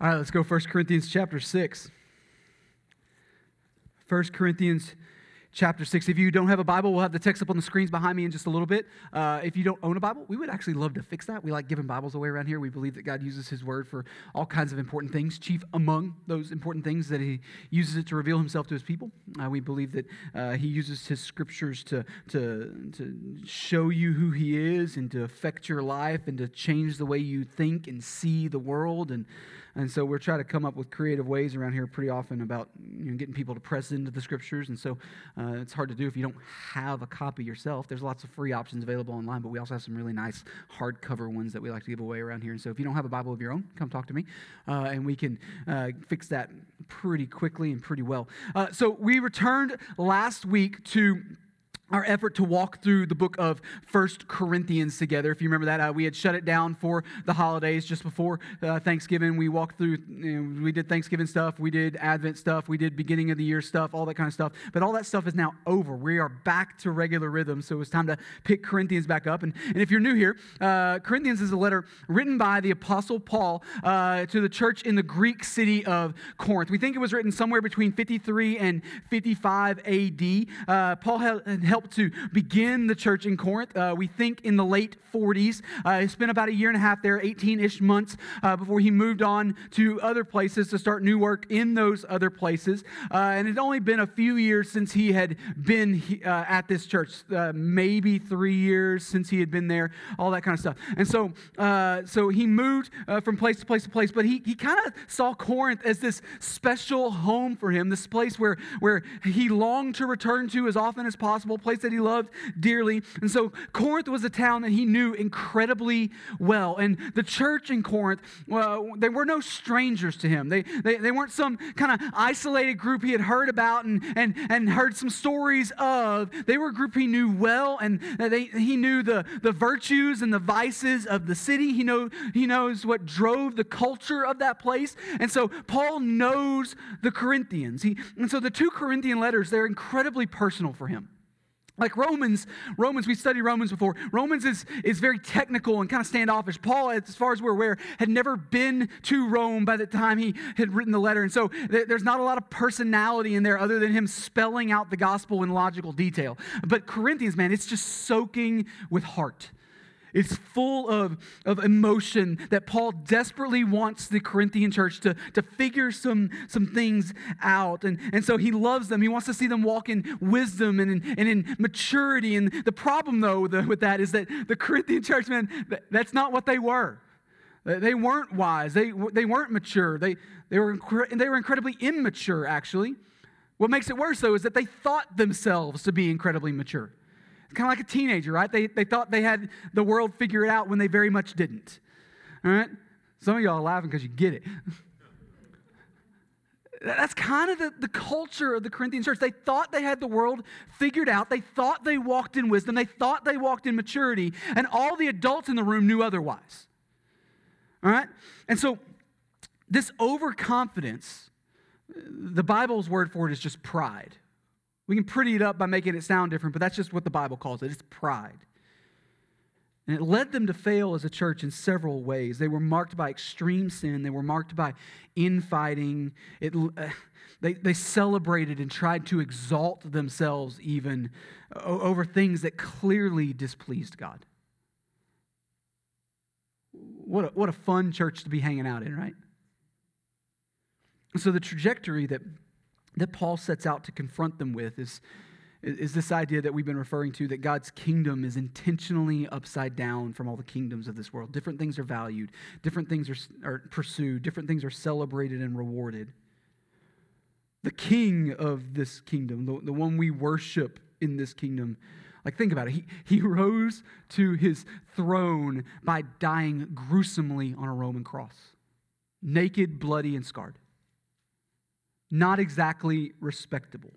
All right, let's go 1 Corinthians chapter 6. 1 Corinthians chapter 6. If you don't have a Bible, we'll have the text up on the screens behind me in just a little bit. Uh, if you don't own a Bible, we would actually love to fix that. We like giving Bibles away around here. We believe that God uses His Word for all kinds of important things. Chief among those important things that He uses it to reveal Himself to His people. Uh, we believe that uh, He uses His Scriptures to, to, to show you who He is and to affect your life and to change the way you think and see the world. And and so we're trying to come up with creative ways around here pretty often about you know, getting people to press into the scriptures. And so uh, it's hard to do if you don't have a copy yourself. There's lots of free options available online, but we also have some really nice hardcover ones that we like to give away around here. And so if you don't have a Bible of your own, come talk to me, uh, and we can uh, fix that pretty quickly and pretty well. Uh, so we returned last week to our effort to walk through the book of First Corinthians together. If you remember that, uh, we had shut it down for the holidays just before uh, Thanksgiving. We walked through, you know, we did Thanksgiving stuff, we did Advent stuff, we did beginning of the year stuff, all that kind of stuff. But all that stuff is now over. We are back to regular rhythm, so it's time to pick Corinthians back up. And, and if you're new here, uh, Corinthians is a letter written by the Apostle Paul uh, to the church in the Greek city of Corinth. We think it was written somewhere between 53 and 55 AD. Uh, Paul had helped to begin the church in Corinth. Uh, we think in the late 40s. Uh, he spent about a year and a half there, 18 ish months, uh, before he moved on to other places to start new work in those other places. Uh, and it only been a few years since he had been uh, at this church, uh, maybe three years since he had been there, all that kind of stuff. And so, so he moved from place to place to place, but he, he kind of saw Corinth as this special home for him, this place where, where he longed to return to as often as possible, place that he loved dearly. And so Corinth was a town that he knew incredibly well. And the church in Corinth, well, they were no strangers to him. They, they, they weren't some kind of isolated group he had heard about and, and, and heard some stories of. They were a group he knew well, and they, he knew the, the virtues and the vices of the city. He, know, he knows what drove the culture of that place. And so Paul knows the Corinthians. He, and so the two Corinthian letters, they're incredibly personal for him. Like Romans, Romans, we studied Romans before. Romans is, is very technical and kind of standoffish. Paul, as far as we're aware, had never been to Rome by the time he had written the letter. And so there's not a lot of personality in there other than him spelling out the gospel in logical detail. But Corinthians, man, it's just soaking with heart. It's full of, of emotion that Paul desperately wants the Corinthian church to, to figure some, some things out. And, and so he loves them. He wants to see them walk in wisdom and in, and in maturity. And the problem, though, the, with that is that the Corinthian church, man, that's not what they were. They weren't wise. They, they weren't mature. They, they, were, they were incredibly immature, actually. What makes it worse, though, is that they thought themselves to be incredibly mature kind of like a teenager, right? They, they thought they had the world figured out when they very much didn't. All right? Some of y'all are laughing because you get it. That's kind of the, the culture of the Corinthian church. They thought they had the world figured out. They thought they walked in wisdom. They thought they walked in maturity. And all the adults in the room knew otherwise. All right? And so, this overconfidence, the Bible's word for it is just pride. We can pretty it up by making it sound different, but that's just what the Bible calls it it's pride. And it led them to fail as a church in several ways. They were marked by extreme sin, they were marked by infighting. It, uh, they, they celebrated and tried to exalt themselves even over things that clearly displeased God. What a, what a fun church to be hanging out in, right? So, the trajectory that that Paul sets out to confront them with is, is this idea that we've been referring to that God's kingdom is intentionally upside down from all the kingdoms of this world. Different things are valued, different things are, are pursued, different things are celebrated and rewarded. The king of this kingdom, the, the one we worship in this kingdom, like think about it. He, he rose to his throne by dying gruesomely on a Roman cross, naked, bloody, and scarred not exactly respectable.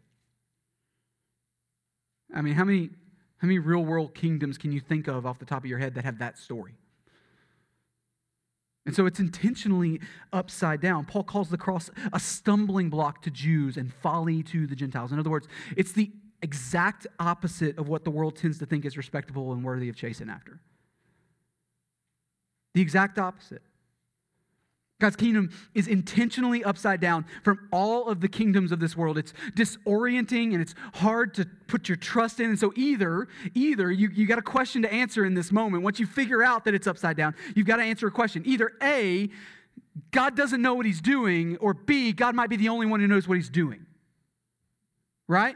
I mean, how many, how many real world kingdoms can you think of off the top of your head that have that story? And so it's intentionally upside down. Paul calls the cross a stumbling block to Jews and folly to the Gentiles. In other words, it's the exact opposite of what the world tends to think is respectable and worthy of chasing after. The exact opposite. God's kingdom is intentionally upside down from all of the kingdoms of this world. It's disorienting and it's hard to put your trust in. And so either, either you, you got a question to answer in this moment. Once you figure out that it's upside down, you've got to answer a question. Either A, God doesn't know what he's doing, or B, God might be the only one who knows what he's doing. Right?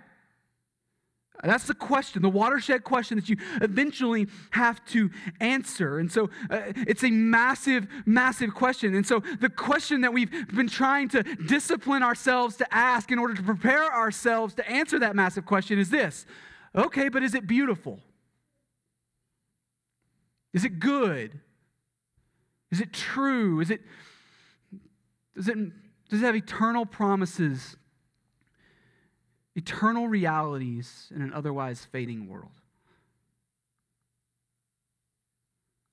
That's the question, the watershed question that you eventually have to answer. And so uh, it's a massive, massive question. And so the question that we've been trying to discipline ourselves to ask in order to prepare ourselves to answer that massive question is this okay, but is it beautiful? Is it good? Is it true? Is it, does it, does it have eternal promises? Eternal realities in an otherwise fading world?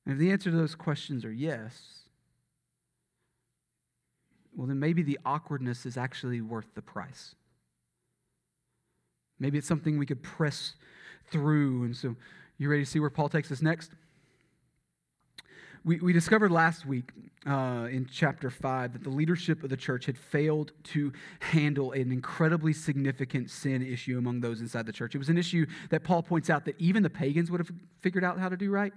And if the answer to those questions are yes, well, then maybe the awkwardness is actually worth the price. Maybe it's something we could press through. And so, you ready to see where Paul takes us next? We, we discovered last week uh, in chapter 5 that the leadership of the church had failed to handle an incredibly significant sin issue among those inside the church. It was an issue that Paul points out that even the pagans would have figured out how to do right.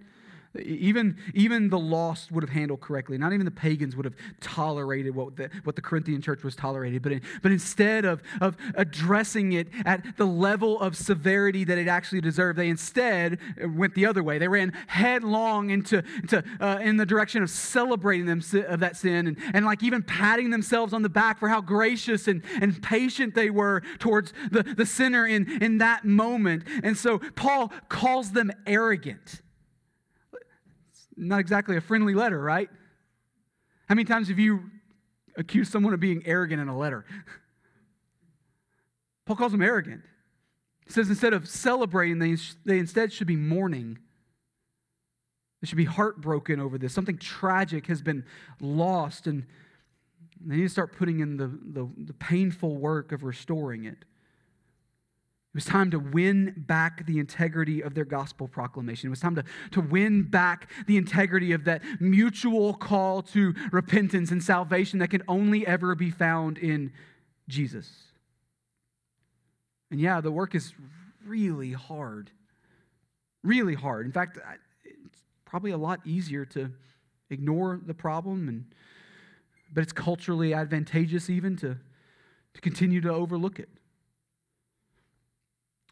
Even, even the lost would have handled correctly. Not even the pagans would have tolerated what the, what the Corinthian church was tolerated. But, in, but instead of, of addressing it at the level of severity that it actually deserved, they instead went the other way. They ran headlong into, into uh, in the direction of celebrating them of that sin and, and like even patting themselves on the back for how gracious and, and patient they were towards the, the sinner in, in that moment. And so Paul calls them arrogant not exactly a friendly letter, right? How many times have you accused someone of being arrogant in a letter? Paul calls them arrogant. He says instead of celebrating, they, they instead should be mourning. They should be heartbroken over this. Something tragic has been lost, and they need to start putting in the, the, the painful work of restoring it. It was time to win back the integrity of their gospel proclamation. It was time to, to win back the integrity of that mutual call to repentance and salvation that can only ever be found in Jesus. And yeah, the work is really hard. Really hard. In fact, it's probably a lot easier to ignore the problem, and, but it's culturally advantageous even to, to continue to overlook it.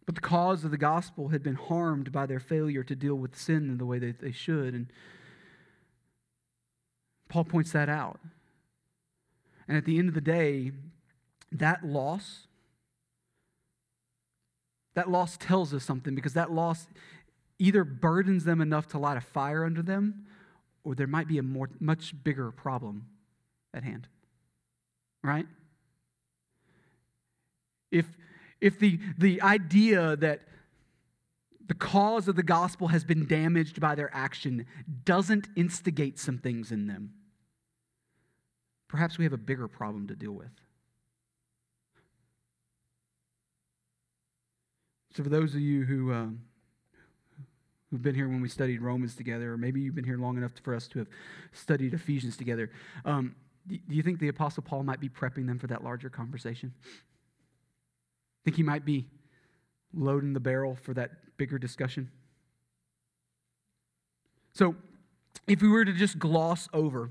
But the cause of the gospel had been harmed by their failure to deal with sin in the way that they should. And Paul points that out. And at the end of the day, that loss, that loss tells us something because that loss either burdens them enough to light a fire under them, or there might be a more, much bigger problem at hand. Right? If if the, the idea that the cause of the gospel has been damaged by their action doesn't instigate some things in them, perhaps we have a bigger problem to deal with. So, for those of you who, uh, who've been here when we studied Romans together, or maybe you've been here long enough for us to have studied Ephesians together, um, do you think the Apostle Paul might be prepping them for that larger conversation? Think he might be loading the barrel for that bigger discussion? So, if we were to just gloss over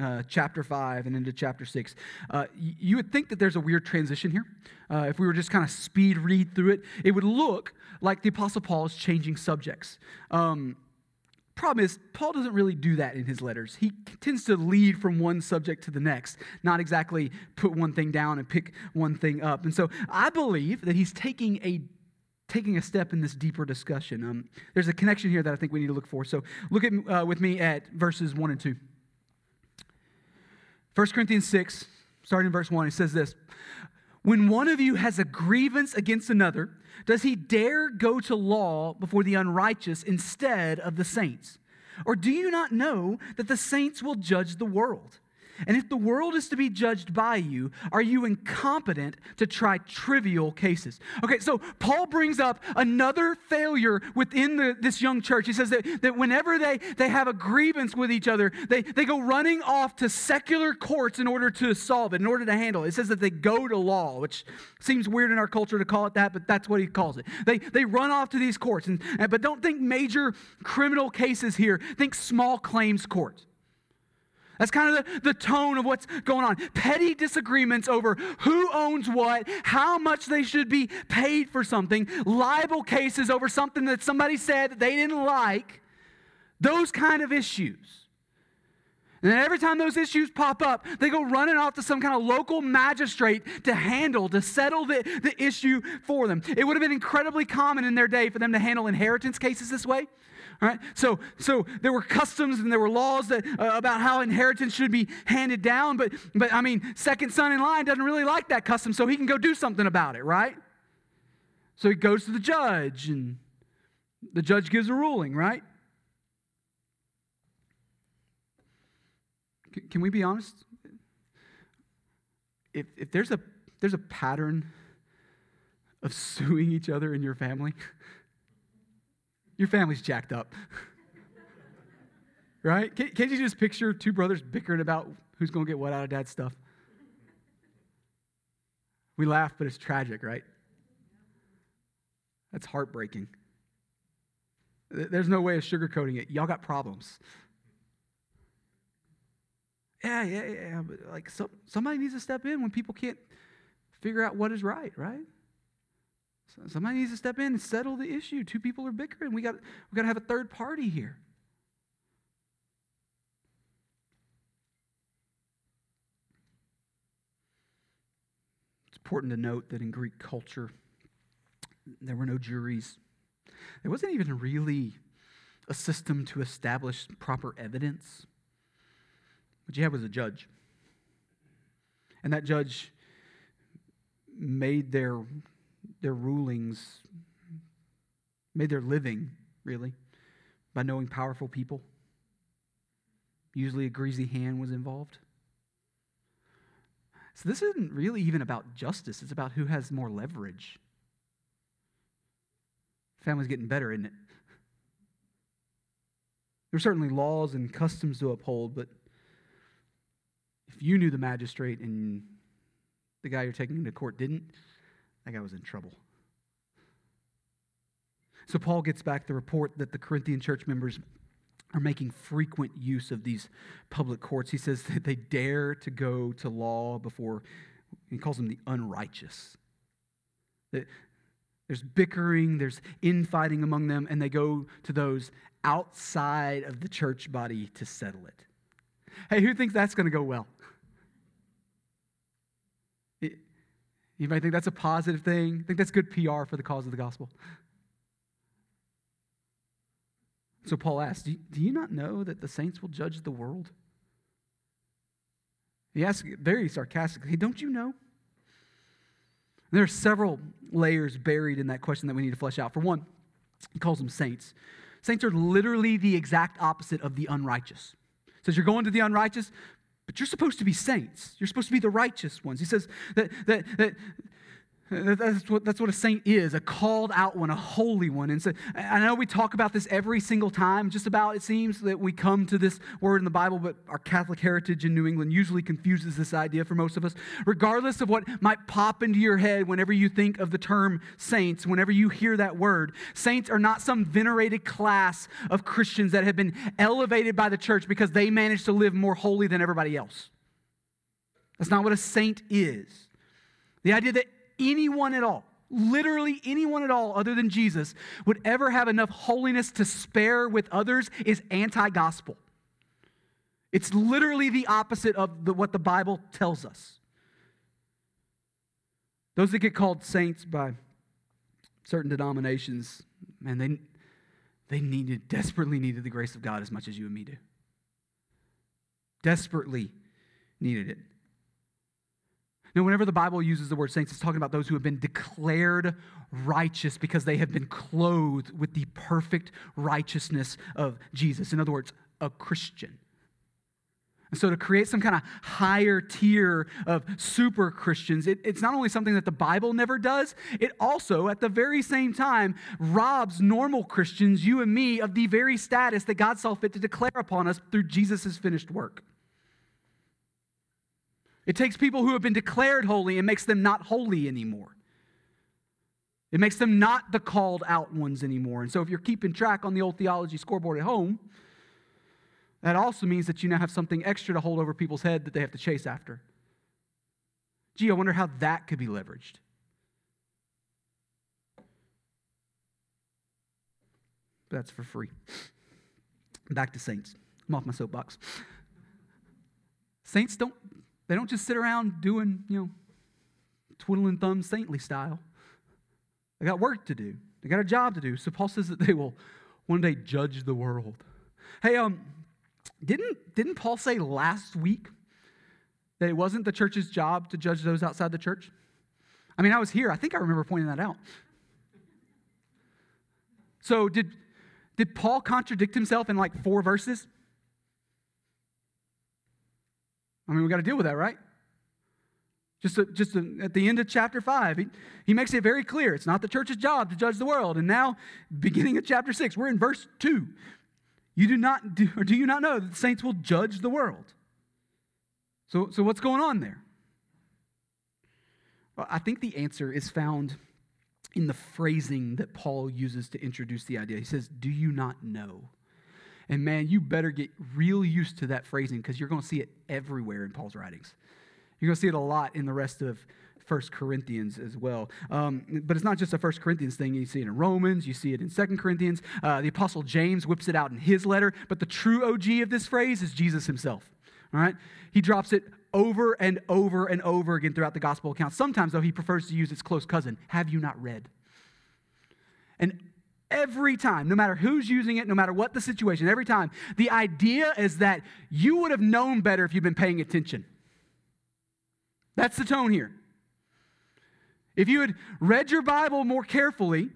uh, chapter 5 and into chapter 6, uh, you would think that there's a weird transition here. Uh, if we were just kind of speed read through it, it would look like the Apostle Paul is changing subjects. Um, Problem is, Paul doesn't really do that in his letters. He tends to lead from one subject to the next, not exactly put one thing down and pick one thing up. And so I believe that he's taking a taking a step in this deeper discussion. Um, there's a connection here that I think we need to look for. So look at uh, with me at verses 1 and 2. 1 Corinthians 6, starting in verse 1, it says this When one of you has a grievance against another, does he dare go to law before the unrighteous instead of the saints? Or do you not know that the saints will judge the world? And if the world is to be judged by you, are you incompetent to try trivial cases? Okay, so Paul brings up another failure within the, this young church. He says that, that whenever they, they have a grievance with each other, they, they go running off to secular courts in order to solve it, in order to handle it. It says that they go to law, which seems weird in our culture to call it that, but that's what he calls it. They, they run off to these courts, and, but don't think major criminal cases here, think small claims courts. That's kind of the, the tone of what's going on. Petty disagreements over who owns what, how much they should be paid for something, libel cases over something that somebody said that they didn't like, those kind of issues. And then every time those issues pop up, they go running off to some kind of local magistrate to handle, to settle the, the issue for them. It would have been incredibly common in their day for them to handle inheritance cases this way. All right? So, so there were customs and there were laws that, uh, about how inheritance should be handed down, but, but I mean, second son in line doesn't really like that custom, so he can go do something about it, right? So he goes to the judge, and the judge gives a ruling, right? C- can we be honest? If, if there's, a, there's a pattern of suing each other in your family, your family's jacked up. right? Can't, can't, you just picture two brothers bickering about who's going to get what out of dad's stuff? We laugh, but it's tragic, right? That's heartbreaking. There's no way of sugarcoating it. Y'all got problems. Yeah, yeah, yeah. But like so, somebody needs to step in when people can't figure out what is right, right? Somebody needs to step in and settle the issue. Two people are bickering. We got we got to have a third party here. It's important to note that in Greek culture, there were no juries. There wasn't even really a system to establish proper evidence. What you had was a judge. And that judge made their their rulings, made their living, really, by knowing powerful people. Usually a greasy hand was involved. So this isn't really even about justice, it's about who has more leverage. Family's getting better, isn't it? There's certainly laws and customs to uphold, but if you knew the magistrate and the guy you're taking into court didn't, that guy was in trouble. So Paul gets back the report that the Corinthian church members are making frequent use of these public courts. He says that they dare to go to law before, he calls them the unrighteous. That there's bickering, there's infighting among them, and they go to those outside of the church body to settle it. Hey, who thinks that's going to go well? You might think that's a positive thing. I think that's good PR for the cause of the gospel. So Paul asks, do you, do you not know that the saints will judge the world? He asks very sarcastically, hey, don't you know? There are several layers buried in that question that we need to flesh out. For one, he calls them saints. Saints are literally the exact opposite of the unrighteous. Says you're going to the unrighteous, but you're supposed to be saints. You're supposed to be the righteous ones. He says that, that, that that's what, that's what a saint is a called out one, a holy one. And so I know we talk about this every single time, just about it seems that we come to this word in the Bible, but our Catholic heritage in New England usually confuses this idea for most of us. Regardless of what might pop into your head whenever you think of the term saints, whenever you hear that word, saints are not some venerated class of Christians that have been elevated by the church because they managed to live more holy than everybody else. That's not what a saint is. The idea that anyone at all, literally anyone at all other than Jesus, would ever have enough holiness to spare with others is anti gospel. It's literally the opposite of the, what the Bible tells us. Those that get called saints by certain denominations, man, they, they needed, desperately needed the grace of God as much as you and me do. Desperately needed it. Now, whenever the Bible uses the word saints, it's talking about those who have been declared righteous because they have been clothed with the perfect righteousness of Jesus. In other words, a Christian. And so, to create some kind of higher tier of super Christians, it, it's not only something that the Bible never does, it also, at the very same time, robs normal Christians, you and me, of the very status that God saw fit to declare upon us through Jesus' finished work. It takes people who have been declared holy and makes them not holy anymore. It makes them not the called out ones anymore. And so, if you're keeping track on the old theology scoreboard at home, that also means that you now have something extra to hold over people's head that they have to chase after. Gee, I wonder how that could be leveraged. But That's for free. Back to saints. I'm off my soapbox. Saints don't they don't just sit around doing, you know, twiddling thumbs saintly style. They got work to do. They got a job to do. So Paul says that they will one day judge the world. Hey, um, didn't, didn't Paul say last week that it wasn't the church's job to judge those outside the church? I mean, I was here. I think I remember pointing that out. So, did, did Paul contradict himself in like four verses? I mean, we got to deal with that, right? Just, a, just a, at the end of chapter 5, he, he makes it very clear it's not the church's job to judge the world. And now, beginning of chapter 6, we're in verse 2. You do not do, or do you not know that the saints will judge the world? So, so what's going on there? Well, I think the answer is found in the phrasing that Paul uses to introduce the idea. He says, Do you not know? And man, you better get real used to that phrasing because you're going to see it everywhere in Paul's writings. You're going to see it a lot in the rest of First Corinthians as well. Um, but it's not just a First Corinthians thing. You see it in Romans, you see it in Second Corinthians. Uh, the Apostle James whips it out in his letter. But the true OG of this phrase is Jesus himself. All right? He drops it over and over and over again throughout the gospel accounts. Sometimes, though, he prefers to use its close cousin. Have you not read? And every time, no matter who's using it, no matter what the situation, every time, the idea is that you would have known better if you'd been paying attention. That's the tone here. If you had read your Bible more carefully,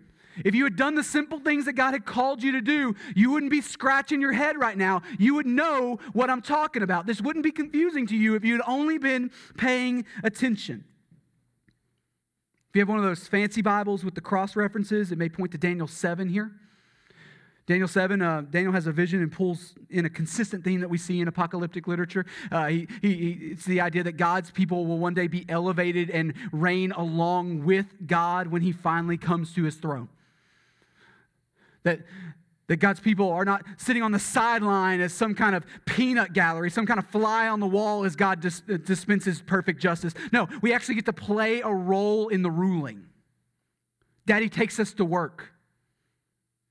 if you had done the simple things that God had called you to do, you wouldn't be scratching your head right now. You would know what I'm talking about. This wouldn't be confusing to you if you had only been paying attention. If you have one of those fancy Bibles with the cross references, it may point to Daniel 7 here. Daniel 7, uh, Daniel has a vision and pulls in a consistent theme that we see in apocalyptic literature. Uh, he, he, it's the idea that God's people will one day be elevated and reign along with God when he finally comes to his throne. That, that God's people are not sitting on the sideline as some kind of peanut gallery, some kind of fly on the wall as God dis- uh, dispenses perfect justice. No, we actually get to play a role in the ruling. Daddy takes us to work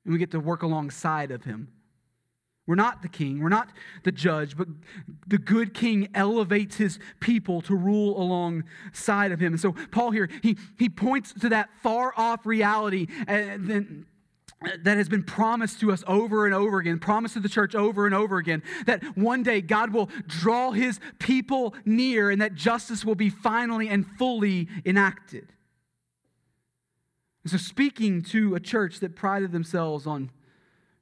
and we get to work alongside of him. We're not the king, we're not the judge, but the good king elevates his people to rule alongside of him. And so, Paul here, he, he points to that far off reality and then that has been promised to us over and over again, promised to the church over and over again, that one day God will draw his people near and that justice will be finally and fully enacted. And so, speaking to a church that prided themselves on,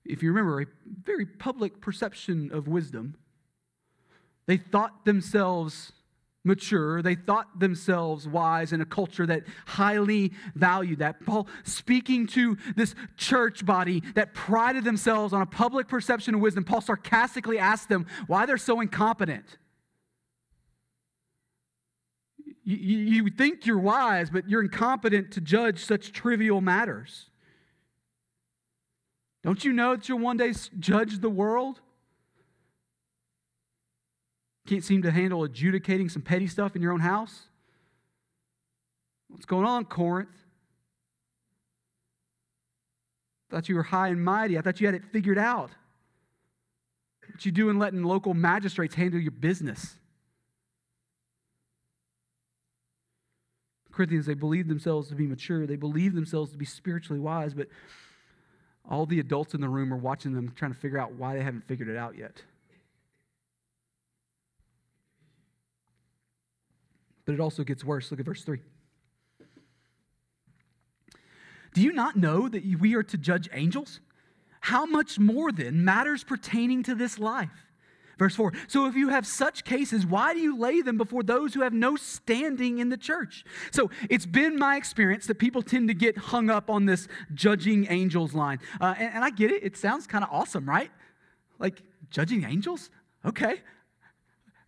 if you remember, a very public perception of wisdom, they thought themselves mature. They thought themselves wise in a culture that highly valued that. Paul, speaking to this church body that prided themselves on a public perception of wisdom, Paul sarcastically asked them why they're so incompetent. You, think you're wise, but you're incompetent to judge such trivial matters. Don't you know that you'll one day judge the world? Can't seem to handle adjudicating some petty stuff in your own house? What's going on, Corinth? thought you were high and mighty. I thought you had it figured out. What you doing letting local magistrates handle your business? Corinthians, they believed themselves to be mature, they believed themselves to be spiritually wise, but all the adults in the room are watching them trying to figure out why they haven't figured it out yet. But it also gets worse. Look at verse 3. Do you not know that we are to judge angels? How much more then matters pertaining to this life? Verse 4 So if you have such cases, why do you lay them before those who have no standing in the church? So it's been my experience that people tend to get hung up on this judging angels line. Uh, and, and I get it, it sounds kind of awesome, right? Like, judging angels? Okay.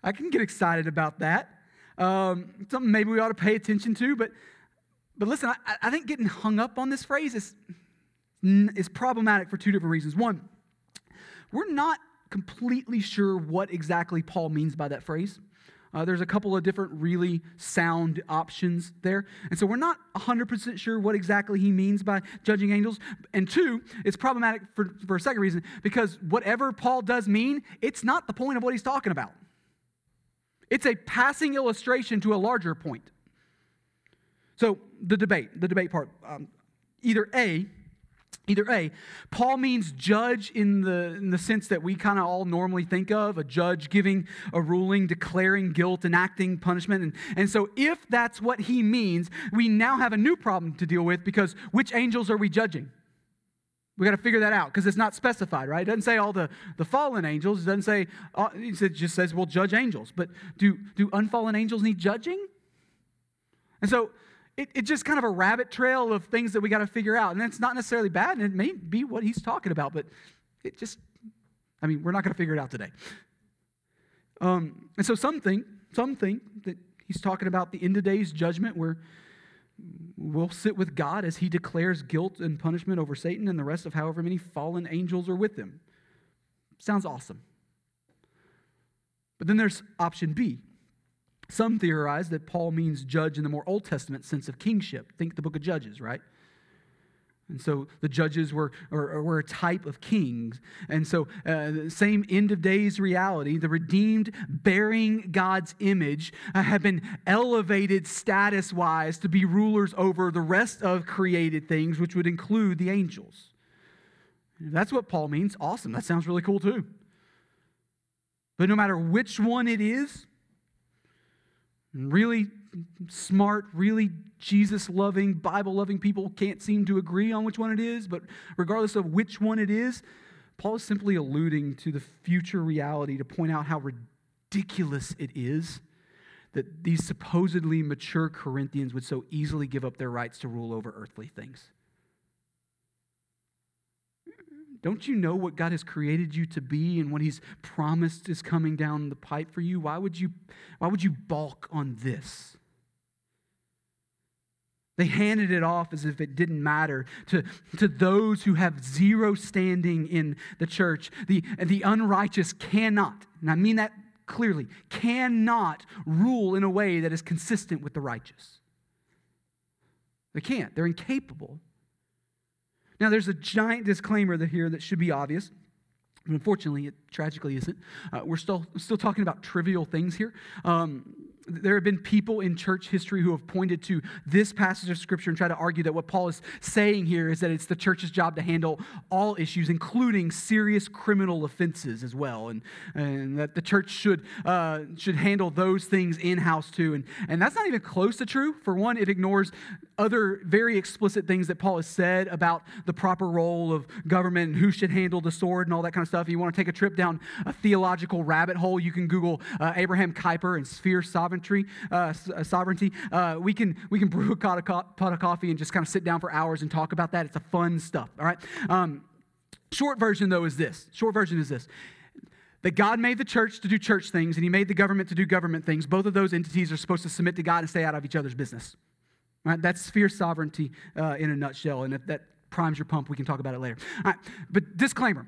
I can get excited about that. Um, something maybe we ought to pay attention to, but, but listen, I, I think getting hung up on this phrase is, is problematic for two different reasons. One, we're not completely sure what exactly Paul means by that phrase. Uh, there's a couple of different really sound options there. And so we're not 100% sure what exactly he means by judging angels. And two, it's problematic for, for a second reason because whatever Paul does mean, it's not the point of what he's talking about. It's a passing illustration to a larger point. So the debate, the debate part, um, either A, Either A, Paul means judge in the, in the sense that we kind of all normally think of a judge giving a ruling, declaring guilt, enacting punishment. And, and so, if that's what he means, we now have a new problem to deal with because which angels are we judging? We got to figure that out because it's not specified, right? It doesn't say all the, the fallen angels. It doesn't say, uh, it just says, we'll judge angels. But do, do unfallen angels need judging? And so it, it's just kind of a rabbit trail of things that we got to figure out. And it's not necessarily bad, and it may be what he's talking about, but it just, I mean, we're not going to figure it out today. Um, and so some think, some think that he's talking about the end of days judgment where we'll sit with God as he declares guilt and punishment over Satan and the rest of however many fallen angels are with him. Sounds awesome. But then there's option B. Some theorize that Paul means judge in the more Old Testament sense of kingship. Think the book of Judges, right? And so the judges were, or, were a type of kings. And so, uh, same end of days reality, the redeemed bearing God's image uh, have been elevated status wise to be rulers over the rest of created things, which would include the angels. If that's what Paul means. Awesome. That sounds really cool too. But no matter which one it is, Really smart, really Jesus loving, Bible loving people can't seem to agree on which one it is, but regardless of which one it is, Paul is simply alluding to the future reality to point out how ridiculous it is that these supposedly mature Corinthians would so easily give up their rights to rule over earthly things. Don't you know what God has created you to be and what He's promised is coming down the pipe for you? Why would you, why would you balk on this? They handed it off as if it didn't matter to, to those who have zero standing in the church. The, the unrighteous cannot, and I mean that clearly, cannot rule in a way that is consistent with the righteous. They can't, they're incapable. Now, there's a giant disclaimer here that should be obvious. But unfortunately, it tragically isn't. Uh, we're still, still talking about trivial things here. Um, there have been people in church history who have pointed to this passage of Scripture and tried to argue that what Paul is saying here is that it's the church's job to handle all issues, including serious criminal offenses as well, and, and that the church should, uh, should handle those things in house too. And, and that's not even close to true. For one, it ignores other very explicit things that Paul has said about the proper role of government and who should handle the sword and all that kind of stuff. If you want to take a trip down a theological rabbit hole, you can Google uh, Abraham Kuyper and sphere sovereignty sovereignty, uh, uh, sovereignty. Uh, we can we can brew a pot of, co- pot of coffee and just kind of sit down for hours and talk about that. It's a fun stuff. All right. Um, short version though is this. Short version is this. That God made the church to do church things and he made the government to do government things. Both of those entities are supposed to submit to God and stay out of each other's business. Right? That's sphere sovereignty uh, in a nutshell. And if that primes your pump, we can talk about it later. All right. But disclaimer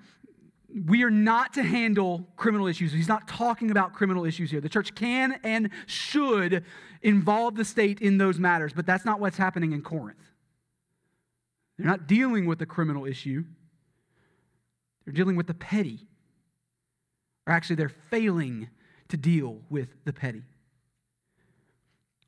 we are not to handle criminal issues. He's not talking about criminal issues here. The church can and should involve the state in those matters, but that's not what's happening in Corinth. They're not dealing with the criminal issue, they're dealing with the petty. Or actually, they're failing to deal with the petty.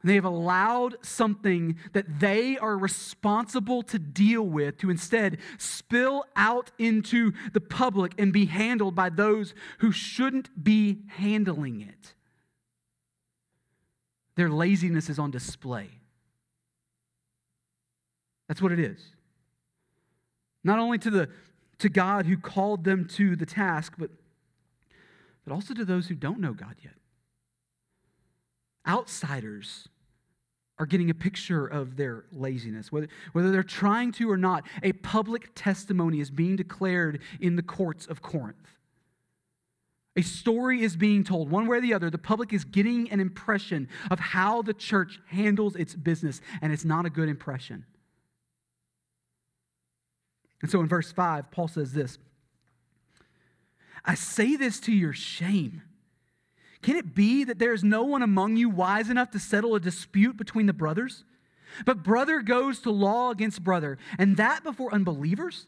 And they have allowed something that they are responsible to deal with to instead spill out into the public and be handled by those who shouldn't be handling it. Their laziness is on display. That's what it is. Not only to, the, to God who called them to the task, but but also to those who don't know God yet. Outsiders are getting a picture of their laziness. Whether, whether they're trying to or not, a public testimony is being declared in the courts of Corinth. A story is being told, one way or the other. The public is getting an impression of how the church handles its business, and it's not a good impression. And so in verse 5, Paul says this I say this to your shame. Can it be that there is no one among you wise enough to settle a dispute between the brothers? But brother goes to law against brother, and that before unbelievers?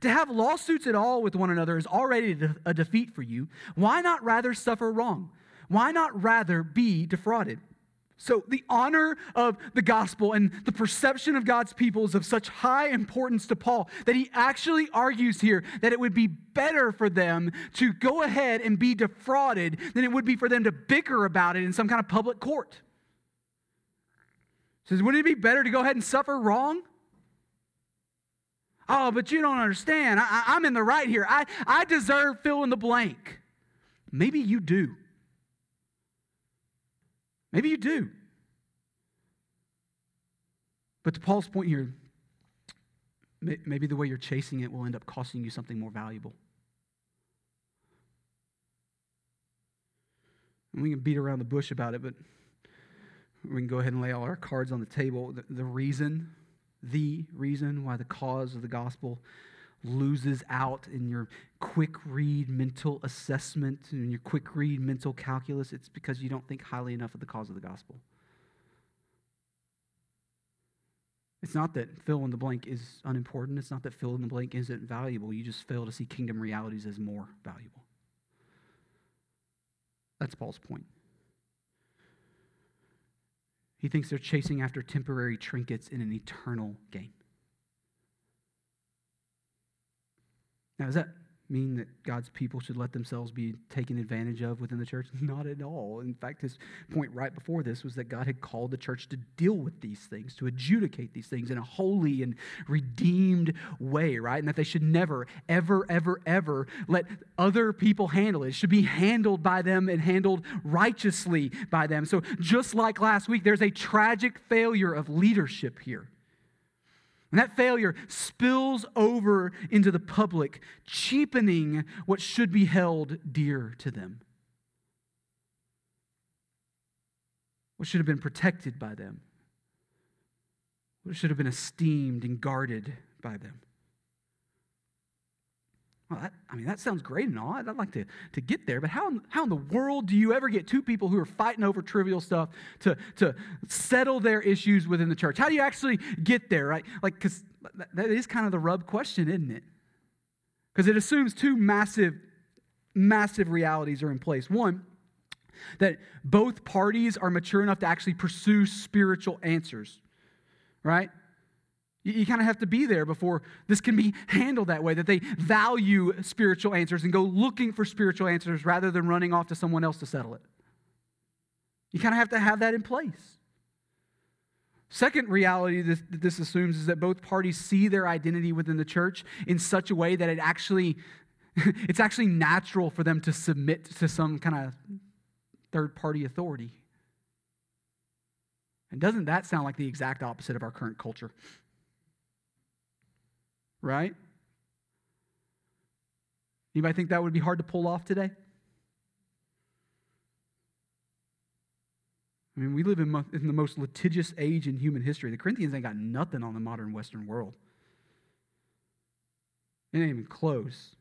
To have lawsuits at all with one another is already a defeat for you. Why not rather suffer wrong? Why not rather be defrauded? So, the honor of the gospel and the perception of God's people is of such high importance to Paul that he actually argues here that it would be better for them to go ahead and be defrauded than it would be for them to bicker about it in some kind of public court. He says, Wouldn't it be better to go ahead and suffer wrong? Oh, but you don't understand. I, am in the right here. I, I deserve fill in the blank. Maybe you do. Maybe you do. But to Paul's point here, maybe the way you're chasing it will end up costing you something more valuable. And we can beat around the bush about it, but we can go ahead and lay all our cards on the table. The, the reason, the reason why the cause of the gospel loses out in your quick read mental assessment and your quick read mental calculus, it's because you don't think highly enough of the cause of the gospel. It's not that fill in the blank is unimportant. It's not that fill in the blank isn't valuable. You just fail to see kingdom realities as more valuable. That's Paul's point. He thinks they're chasing after temporary trinkets in an eternal gain. Now, does that mean that God's people should let themselves be taken advantage of within the church? Not at all. In fact, his point right before this was that God had called the church to deal with these things, to adjudicate these things in a holy and redeemed way, right? And that they should never, ever, ever, ever let other people handle it. It should be handled by them and handled righteously by them. So, just like last week, there's a tragic failure of leadership here. And that failure spills over into the public, cheapening what should be held dear to them. What should have been protected by them. What should have been esteemed and guarded by them. Well, that, I mean, that sounds great and all. I'd, I'd like to, to get there, but how, how in the world do you ever get two people who are fighting over trivial stuff to, to settle their issues within the church? How do you actually get there, right? Like, because that is kind of the rub question, isn't it? Because it assumes two massive, massive realities are in place. One, that both parties are mature enough to actually pursue spiritual answers, right? You, you kind of have to be there before this can be handled that way, that they value spiritual answers and go looking for spiritual answers rather than running off to someone else to settle it. You kind of have to have that in place. Second reality that this assumes is that both parties see their identity within the church in such a way that it actually it's actually natural for them to submit to some kind of third party authority. And doesn't that sound like the exact opposite of our current culture? Right? Anybody think that would be hard to pull off today? I mean, we live in, mo- in, the most litigious age in human history. The Corinthians ain't got nothing on the modern Western world. It ain't even close.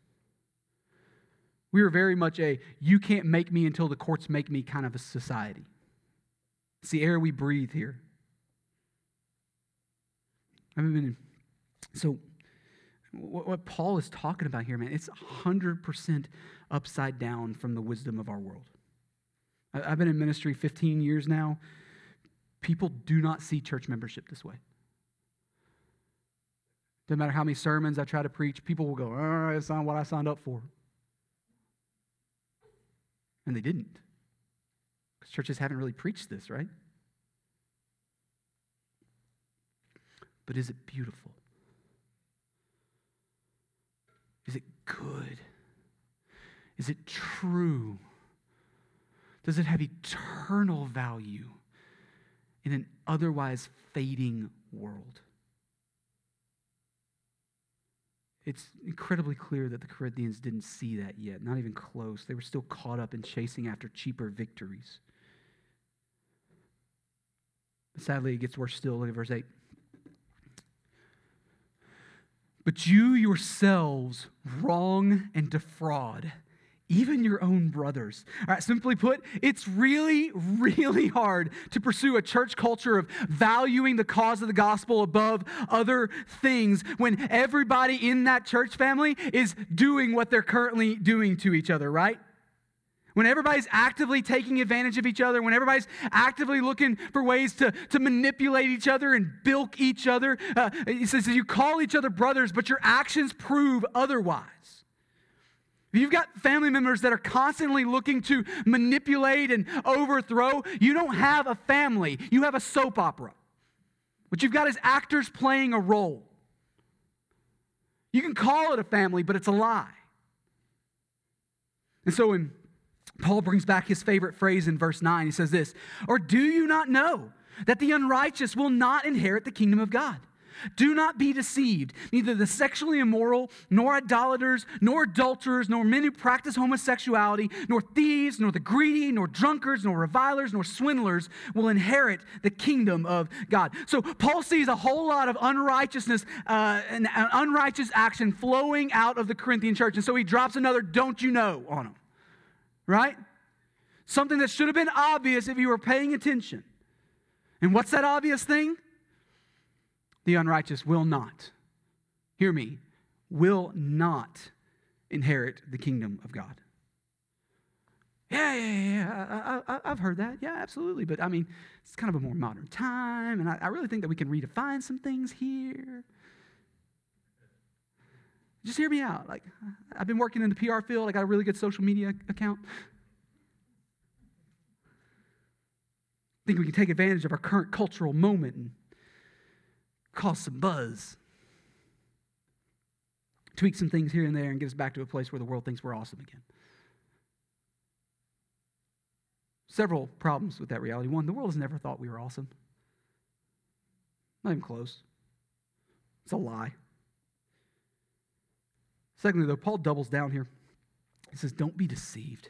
We are very much a you can't make me until the courts make me kind of a society. It's the air we breathe here. I've mean, so what, what Paul is talking about here, man, it's 100% upside down from the wisdom of our world. I, I've been in ministry 15 years now. People do not see church membership this way. No matter how many sermons I try to preach, people will go, oh, it's not what I signed up for. And they didn't. Because churches haven't really preached this, right? But is it beautiful? Is it good? Is it true? Does it have eternal value in an otherwise fading world? It's incredibly clear that the Corinthians didn't see that yet, not even close. They were still caught up in chasing after cheaper victories. Sadly, it gets worse still. Look at verse 8. But you yourselves wrong and defraud even your own brothers. Right, simply put, it's really, really hard to pursue a church culture of valuing the cause of the gospel above other things when everybody in that church family is doing what they're currently doing to each other, right? When everybody's actively taking advantage of each other, when everybody's actively looking for ways to, to manipulate each other and bilk each other, uh, he says you call each other brothers, but your actions prove otherwise. If you've got family members that are constantly looking to manipulate and overthrow, you don't have a family, you have a soap opera. What you've got is actors playing a role. You can call it a family, but it's a lie. And so when Paul brings back his favorite phrase in verse 9, he says this Or do you not know that the unrighteous will not inherit the kingdom of God? Do not be deceived. Neither the sexually immoral, nor idolaters, nor adulterers, nor men who practice homosexuality, nor thieves, nor the greedy, nor drunkards, nor revilers, nor swindlers will inherit the kingdom of God. So Paul sees a whole lot of unrighteousness uh, and uh, unrighteous action flowing out of the Corinthian church. And so he drops another don't you know on them, right? Something that should have been obvious if you were paying attention. And what's that obvious thing? the unrighteous will not, hear me, will not inherit the kingdom of God. Yeah, yeah, yeah. I, have heard that. Yeah, absolutely. But I mean, it's kind of a more modern time, and I, I really think that we can redefine some things here. Just hear me out. Like, I've been working in the PR field. I got a really good social media account. I think we can take advantage of our current cultural moment and cause some buzz, tweak some things here and there, and get us back to a place where the world thinks we're awesome again. Several problems with that reality. One, the world has never thought we were awesome. Not even close. It's a lie. Secondly, though, Paul doubles down here. He says, Don't be deceived.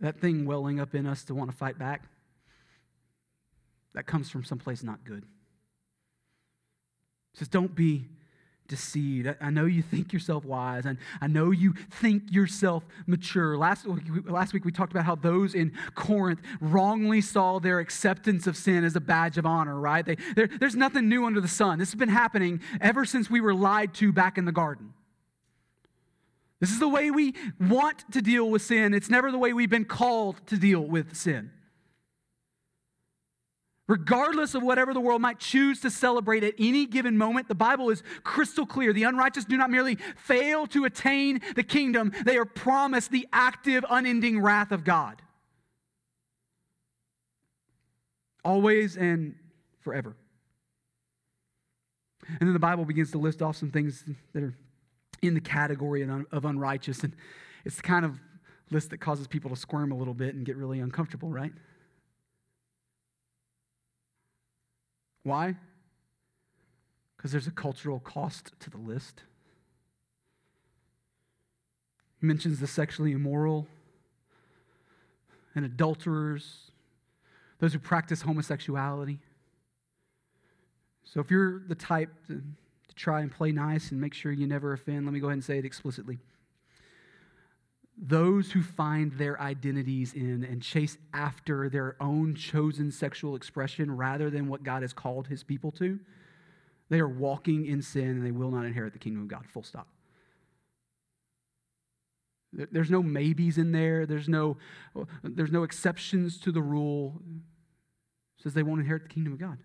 That thing welling up in us to want to fight back, that comes from someplace not good. He says, Don't be deceived. I, know you think yourself wise, and I know you think yourself mature. Last week, last week we talked about how those in Corinth wrongly saw their acceptance of sin as a badge of honor, right? They, there's nothing new under the sun. This has been happening ever since we were lied to back in the garden. This is the way we want to deal with sin. It's never the way we've been called to deal with sin. Regardless of whatever the world might choose to celebrate at any given moment, the Bible is crystal clear. The unrighteous do not merely fail to attain the kingdom, they are promised the active, unending wrath of God. Always and forever. And then the Bible begins to list off some things that are in the category of unrighteous. And it's the kind of list that causes people to squirm a little bit and get really uncomfortable, right? Why? Because there's a cultural cost to the list. He mentions the sexually immoral and adulterers, those who practice homosexuality. So if you're the type to, to try and play nice and make sure you never offend, let me go ahead and say it explicitly those who find their identities in and chase after their own chosen sexual expression rather than what God has called his people to, they are walking in sin and they will not inherit the kingdom of God. Full stop. There's no maybes in there. There's no, there's no exceptions to the rule. It says they won't inherit the kingdom of God.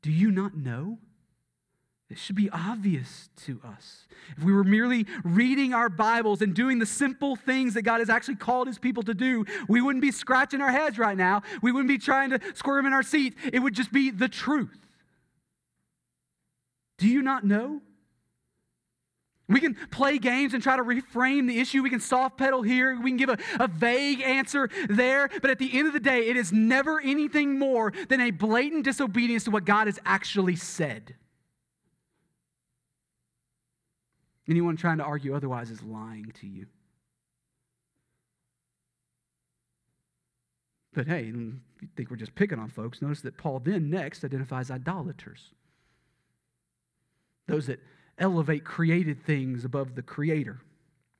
Do you not know? It should be obvious to us. If we were merely reading our Bibles and doing the simple things that God has actually called his people to do, we wouldn't be scratching our heads right now. We wouldn't be trying to squirm in our seats. It would just be the truth. Do you not know? We can play games and try to reframe the issue. We can soft pedal here. We can give a, a vague answer there. But at the end of the day, it is never anything more than a blatant disobedience to what God has actually said. Anyone trying to argue otherwise is lying to you. But hey, you think we're just picking on folks. Notice that Paul then next identifies idolaters. Those that elevate created things above the creator.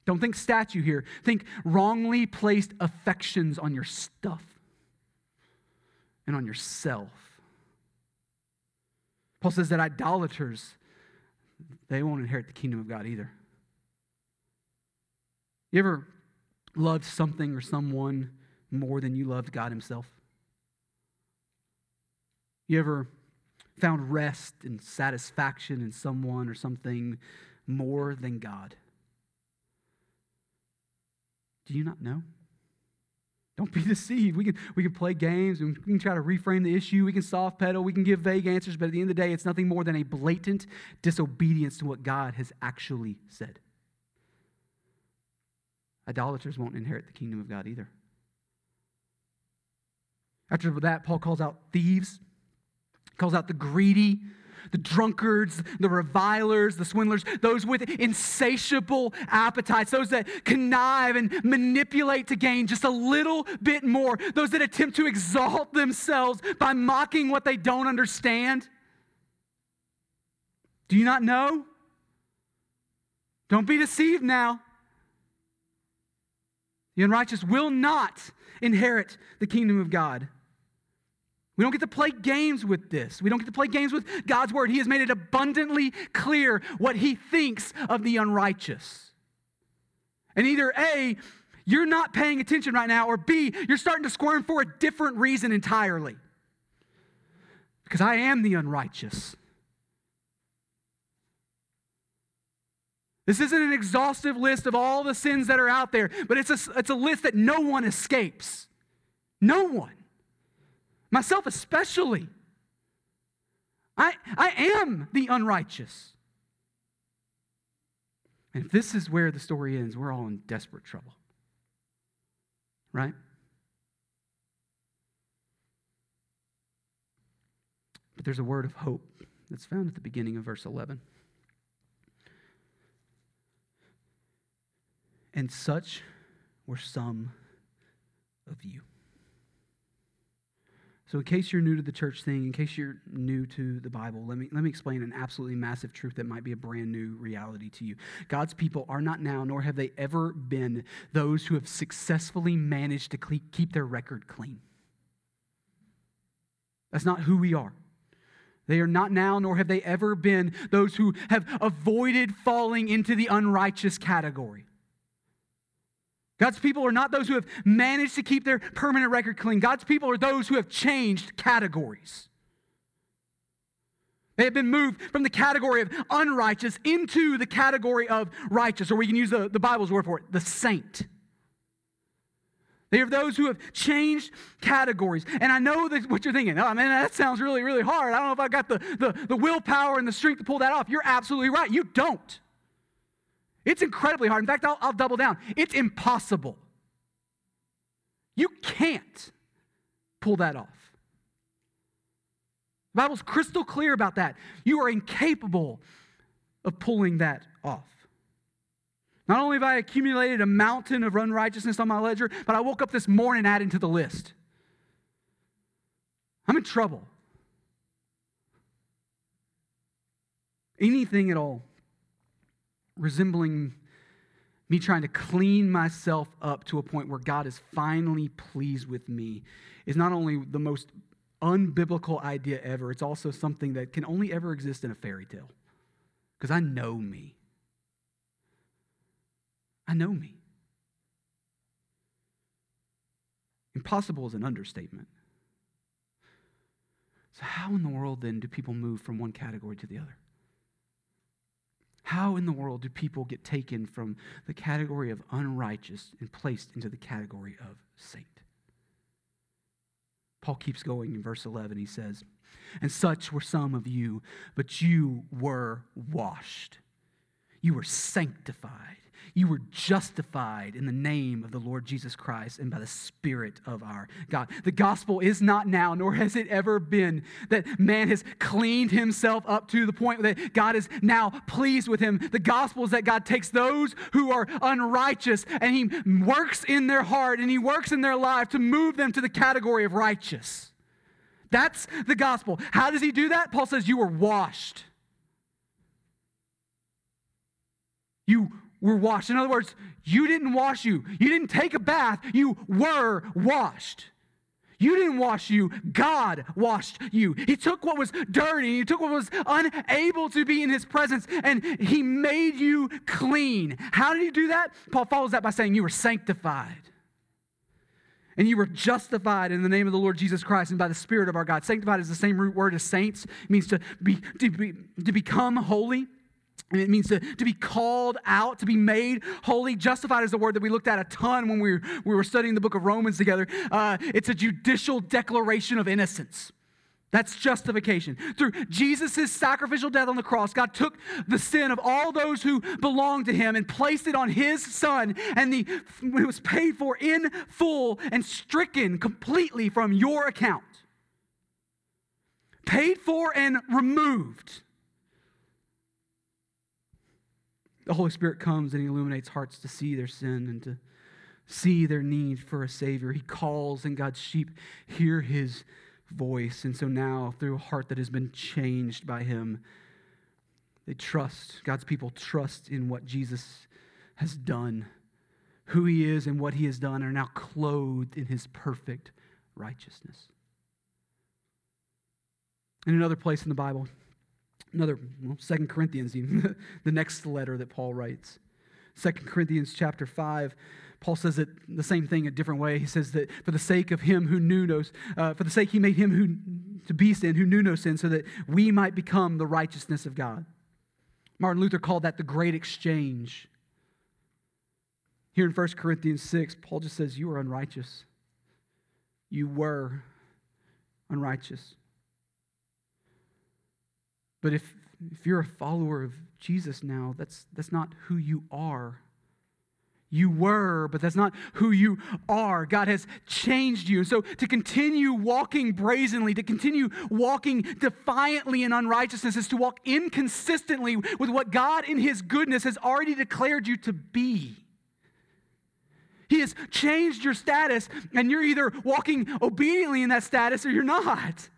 Don't think statue here. Think wrongly placed affections on your stuff and on yourself. Paul says that idolaters, they won't inherit the kingdom of God either. You ever loved something or someone more than you loved God Himself? You ever found rest and satisfaction in someone or something more than God? Do you not know? Don't be deceived. We can, we can play games and we can try to reframe the issue. We can soft pedal. We can give vague answers. But at the end of the day, it's nothing more than a blatant disobedience to what God has actually said. Idolaters won't inherit the kingdom of God either. After that, Paul calls out thieves, calls out the greedy, the drunkards, the revilers, the swindlers, those with insatiable appetites, those that connive and manipulate to gain just a little bit more, those that attempt to exalt themselves by mocking what they don't understand. Do you not know? Don't be deceived now. The unrighteous will not inherit the kingdom of God. We don't get to play games with this. We don't get to play games with God's word. He has made it abundantly clear what he thinks of the unrighteous. And either A, you're not paying attention right now, or B, you're starting to squirm for a different reason entirely. Because I am the unrighteous. This isn't an exhaustive list of all the sins that are out there, but it's a, it's a list that no one escapes. No one myself especially. I, I am the unrighteous. And if this is where the story ends, we're all in desperate trouble. Right? But there's a word of hope that's found at the beginning of verse 11. And such were some of you. So, in case you're new to the church thing, in case you're new to the Bible, let me, let me explain an absolutely massive truth that might be a brand new reality to you. God's people are not now, nor have they ever been, those who have successfully managed to keep their record clean. That's not who we are. They are not now, nor have they ever been, those who have avoided falling into the unrighteous category. God's people are not those who have managed to keep their permanent record clean. God's people are those who have changed categories. They have been moved from the category of unrighteous into the category of righteous, or we can use the, the Bible's word for it, the saint. They are those who have changed categories. And I know that what you're thinking, oh man, that sounds really, really hard. I don't know if I got the, the, the willpower and the strength to pull that off. You're absolutely right. You don't. It's incredibly hard. In fact, I'll, I'll double down. It's impossible. You can't pull that off. The Bible's crystal clear about that. You are incapable of pulling that off. Not only have I accumulated a mountain of unrighteousness on my ledger, but I woke up this morning adding to the list. I'm in trouble. Anything at all resembling me trying to clean myself up to a point where God is finally pleased with me is not only the most unbiblical idea ever, it's also something that can only ever exist in a fairy tale. Because I know me. I know me. Impossible is an understatement. So, how in the world then do people move from one category to the other? How in the world do people get taken from the category of unrighteous and placed into the category of saint? Paul keeps going in verse 11. He says, And such were some of you, but you were washed. you were sanctified. You were justified in the name of the Lord Jesus Christ and by the Spirit of our God. The gospel is not now, nor has it ever been, that man has cleaned himself up to the point that God is now pleased with him. The gospel is that God takes those who are unrighteous and he works in their heart and he works in their life to move them to the category of righteous. That's the gospel. How does he do that? Paul says, You were washed. You were washed. In other words, you didn't wash you. You didn't take a bath. You were washed. You didn't wash you, God washed you. He took what was dirty, He took what was unable to be in His presence, and He made you clean. How did He do that? Paul follows that by saying, You were sanctified. And you were justified in the name of the Lord Jesus Christ and by the Spirit of our God. Sanctified is the same root word as saints. It means to, be, to, be, to become holy. It means to, to be called out, to be made holy. Justified is a word that we looked at a ton when we were, we were studying the book of Romans together. Uh, it's a judicial declaration of innocence. That's justification. Through Jesus' sacrificial death on the cross, God took the sin of all those who belonged to him and placed it on his son, and the, it was paid for in full and stricken completely from your account. Paid for and removed. The Holy Spirit comes and He illuminates hearts to see their sin and to see their need for a Savior. He calls, and God's sheep hear His voice. And so now, through a heart that has been changed by Him, they trust, God's people trust in what Jesus has done. Who He is and what He has done are now clothed in His perfect righteousness. In another place in the Bible, another well, second corinthians even the next letter that paul writes. Second corinthians chapter 5 paul says it the same thing a different way. He says that for the sake of him who knew no uh, for the sake he made him who to be sin who knew no sin so that we might become the righteousness of god. Martin luther called that the great exchange. Here in 1 corinthians 6 paul just says you are unrighteous. You were unrighteous but if, if you're a follower of Jesus now, that's, that's not who you are. You were, but that's not who you are. God has changed you. So to continue walking brazenly, to continue walking defiantly in unrighteousness, is to walk inconsistently with what God in His goodness has already declared you to be. He has changed your status, and you're either walking obediently in that status or you're not.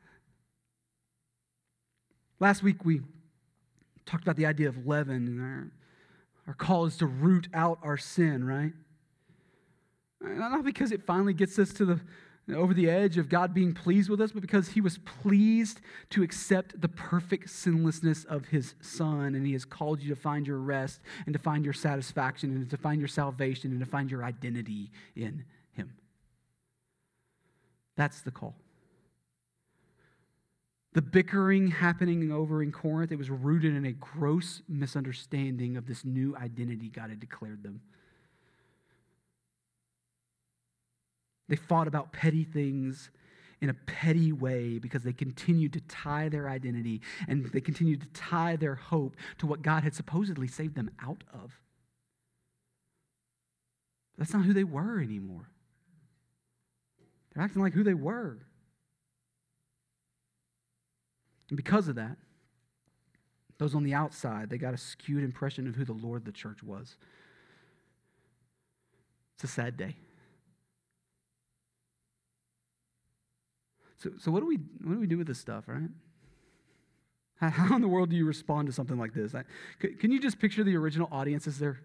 Last week we talked about the idea of leaven, and our, our call is to root out our sin, right? Not because it finally gets us to the over the edge of God being pleased with us, but because he was pleased to accept the perfect sinlessness of his son. And he has called you to find your rest and to find your satisfaction and to find your salvation and to find your identity in him. That's the call. The bickering happening over in Corinth, it was rooted in a gross misunderstanding of this new identity God had declared them. They fought about petty things in a petty way because they continued to tie their identity and they continued to tie their hope to what God had supposedly saved them out of. That's not who they were anymore. They're acting like who they were. And because of that, those on the outside, they got a skewed impression of who the Lord of the church was. It's a sad day. So, so what do we what do we do with this stuff, right? How, in the world do you respond to something like this? Can you just picture the original audience as they're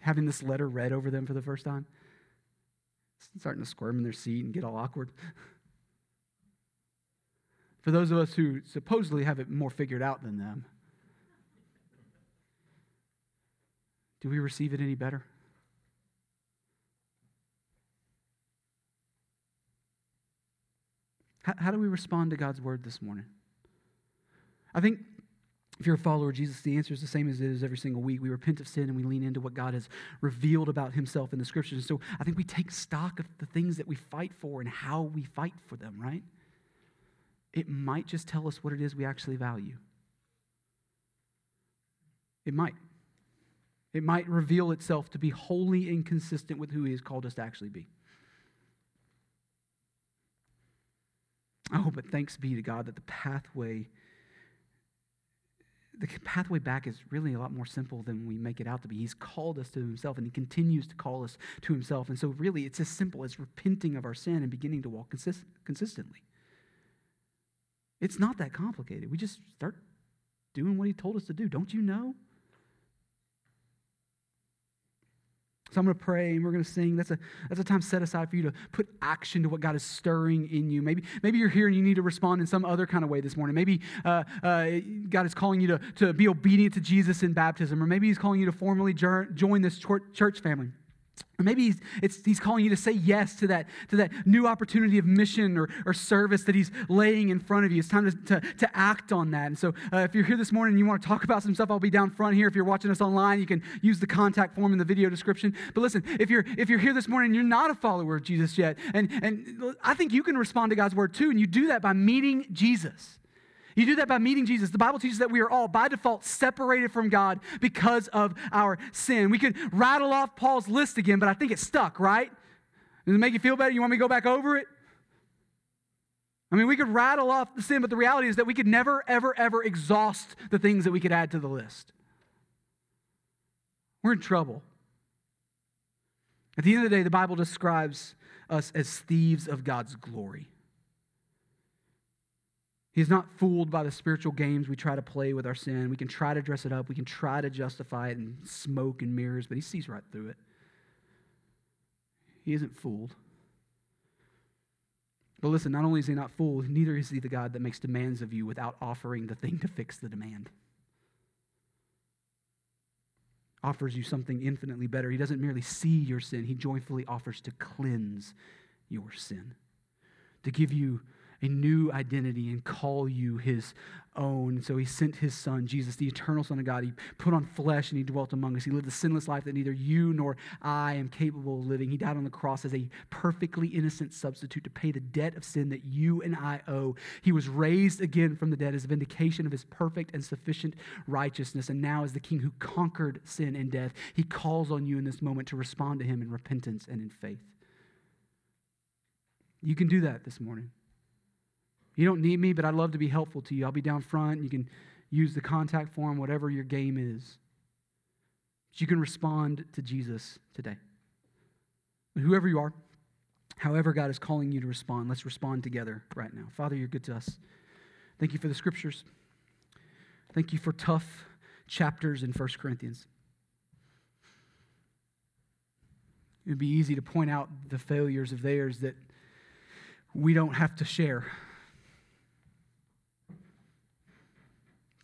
having this letter read over them for the first time? Starting to squirm in their seat and get all awkward. for those of us who supposedly have it more figured out than them. Do we receive it any better? How, how, do we respond to God's word this morning? I think if you're a follower of Jesus, the answer is the same as it is every single week. We repent of sin and we lean into what God has revealed about himself in the scriptures. So I think we take stock of the things that we fight for and how we fight for them, right? It might just tell us what it is we actually value. It might. It might reveal itself to be wholly inconsistent with who He has called us to actually be. Oh, but thanks be to God that the pathway the pathway back is really a lot more simple than we make it out to be. He's called us to himself and he continues to call us to himself. And so really it's as simple as repenting of our sin and beginning to walk consist- consistently. It's not that complicated. We just start doing what he told us to do. Don't you know? So I'm going to pray and we're going to sing. That's a, that's a time set aside for you to put action to what God is stirring in you. Maybe, maybe you're here and you need to respond in some other kind of way this morning. Maybe uh, uh, God is calling you to, to be obedient to Jesus in baptism, or maybe He's calling you to formally join this church family. Maybe he's, he's calling you to say yes to that, to that new opportunity of mission or, or service that he's laying in front of you. It's time to, to, to act on that. And so, uh, if you're here this morning and you want to talk about some stuff, I'll be down front here. If you're watching us online, you can use the contact form in the video description. But listen, if you're, if you're here this morning and you're not a follower of Jesus yet, and, and I think you can respond to God's word too, and you do that by meeting Jesus. You do that by meeting Jesus. The Bible teaches that we are all, by default, separated from God because of our sin. We could rattle off Paul's list again, but I think it's stuck, right? Does it make you feel better? You want me to go back over it? I mean, we could rattle off the sin, but the reality is that we could never, ever, ever exhaust the things that we could add to the list. We're in trouble. At the end of the day, the Bible describes us as thieves of God's glory. He's not fooled by the spiritual games we try to play with our sin. We can try to dress it up, we can try to justify it and smoke and mirrors, but he sees right through it. He isn't fooled. But listen, not only is he not fooled, neither is he the God that makes demands of you without offering the thing to fix the demand. Offers you something infinitely better. He doesn't merely see your sin, he joyfully offers to cleanse your sin, to give you a new identity and call you his own. And so he sent his son, Jesus, the eternal Son of God. He put on flesh and he dwelt among us. He lived a sinless life that neither you nor I am capable of living. He died on the cross as a perfectly innocent substitute to pay the debt of sin that you and I owe. He was raised again from the dead as a vindication of his perfect and sufficient righteousness. And now, as the king who conquered sin and death, he calls on you in this moment to respond to him in repentance and in faith. You can do that this morning. You don't need me, but I'd love to be helpful to you. I'll be down front. You can use the contact form, whatever your game is. But you can respond to Jesus today. Whoever you are, however God is calling you to respond, let's respond together right now. Father, you're good to us. Thank you for the scriptures. Thank you for tough chapters in 1 Corinthians. It would be easy to point out the failures of theirs that we don't have to share.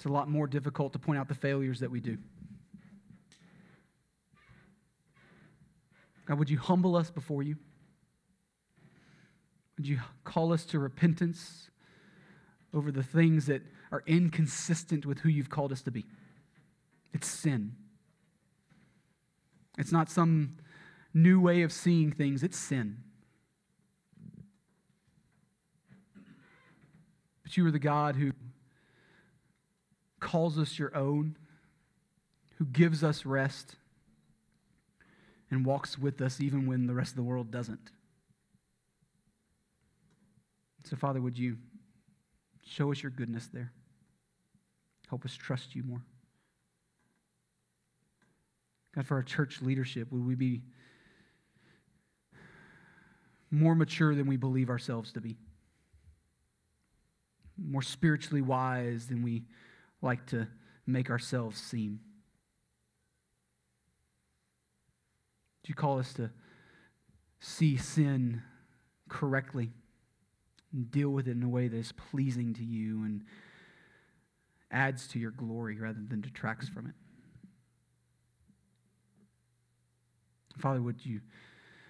It's a lot more difficult to point out the failures that we do. God, would you humble us before you? Would you call us to repentance over the things that are inconsistent with who you've called us to be? It's sin. It's not some new way of seeing things, it's sin. But you are the God who calls us your own, who gives us rest, and walks with us even when the rest of the world doesn't. So, Father, would you show us your goodness there? Help us trust you more. God, for our church leadership, would we be more mature than we believe ourselves to be? More spiritually wise than we like to make ourselves seem. Do you call us to see sin correctly and deal with it in a way that is pleasing to you and adds to your glory rather than detracts from it? Father, would you,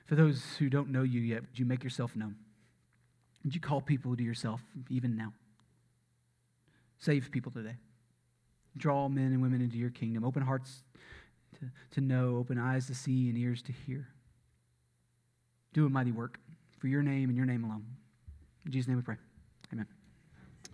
for those who don't know you yet, would you make yourself known? Would you call people to yourself even now? Save people today. Draw men and women into your kingdom. Open hearts to, to know, open eyes to see, and ears to hear. Do a mighty work for your name and your name alone. In Jesus' name we pray.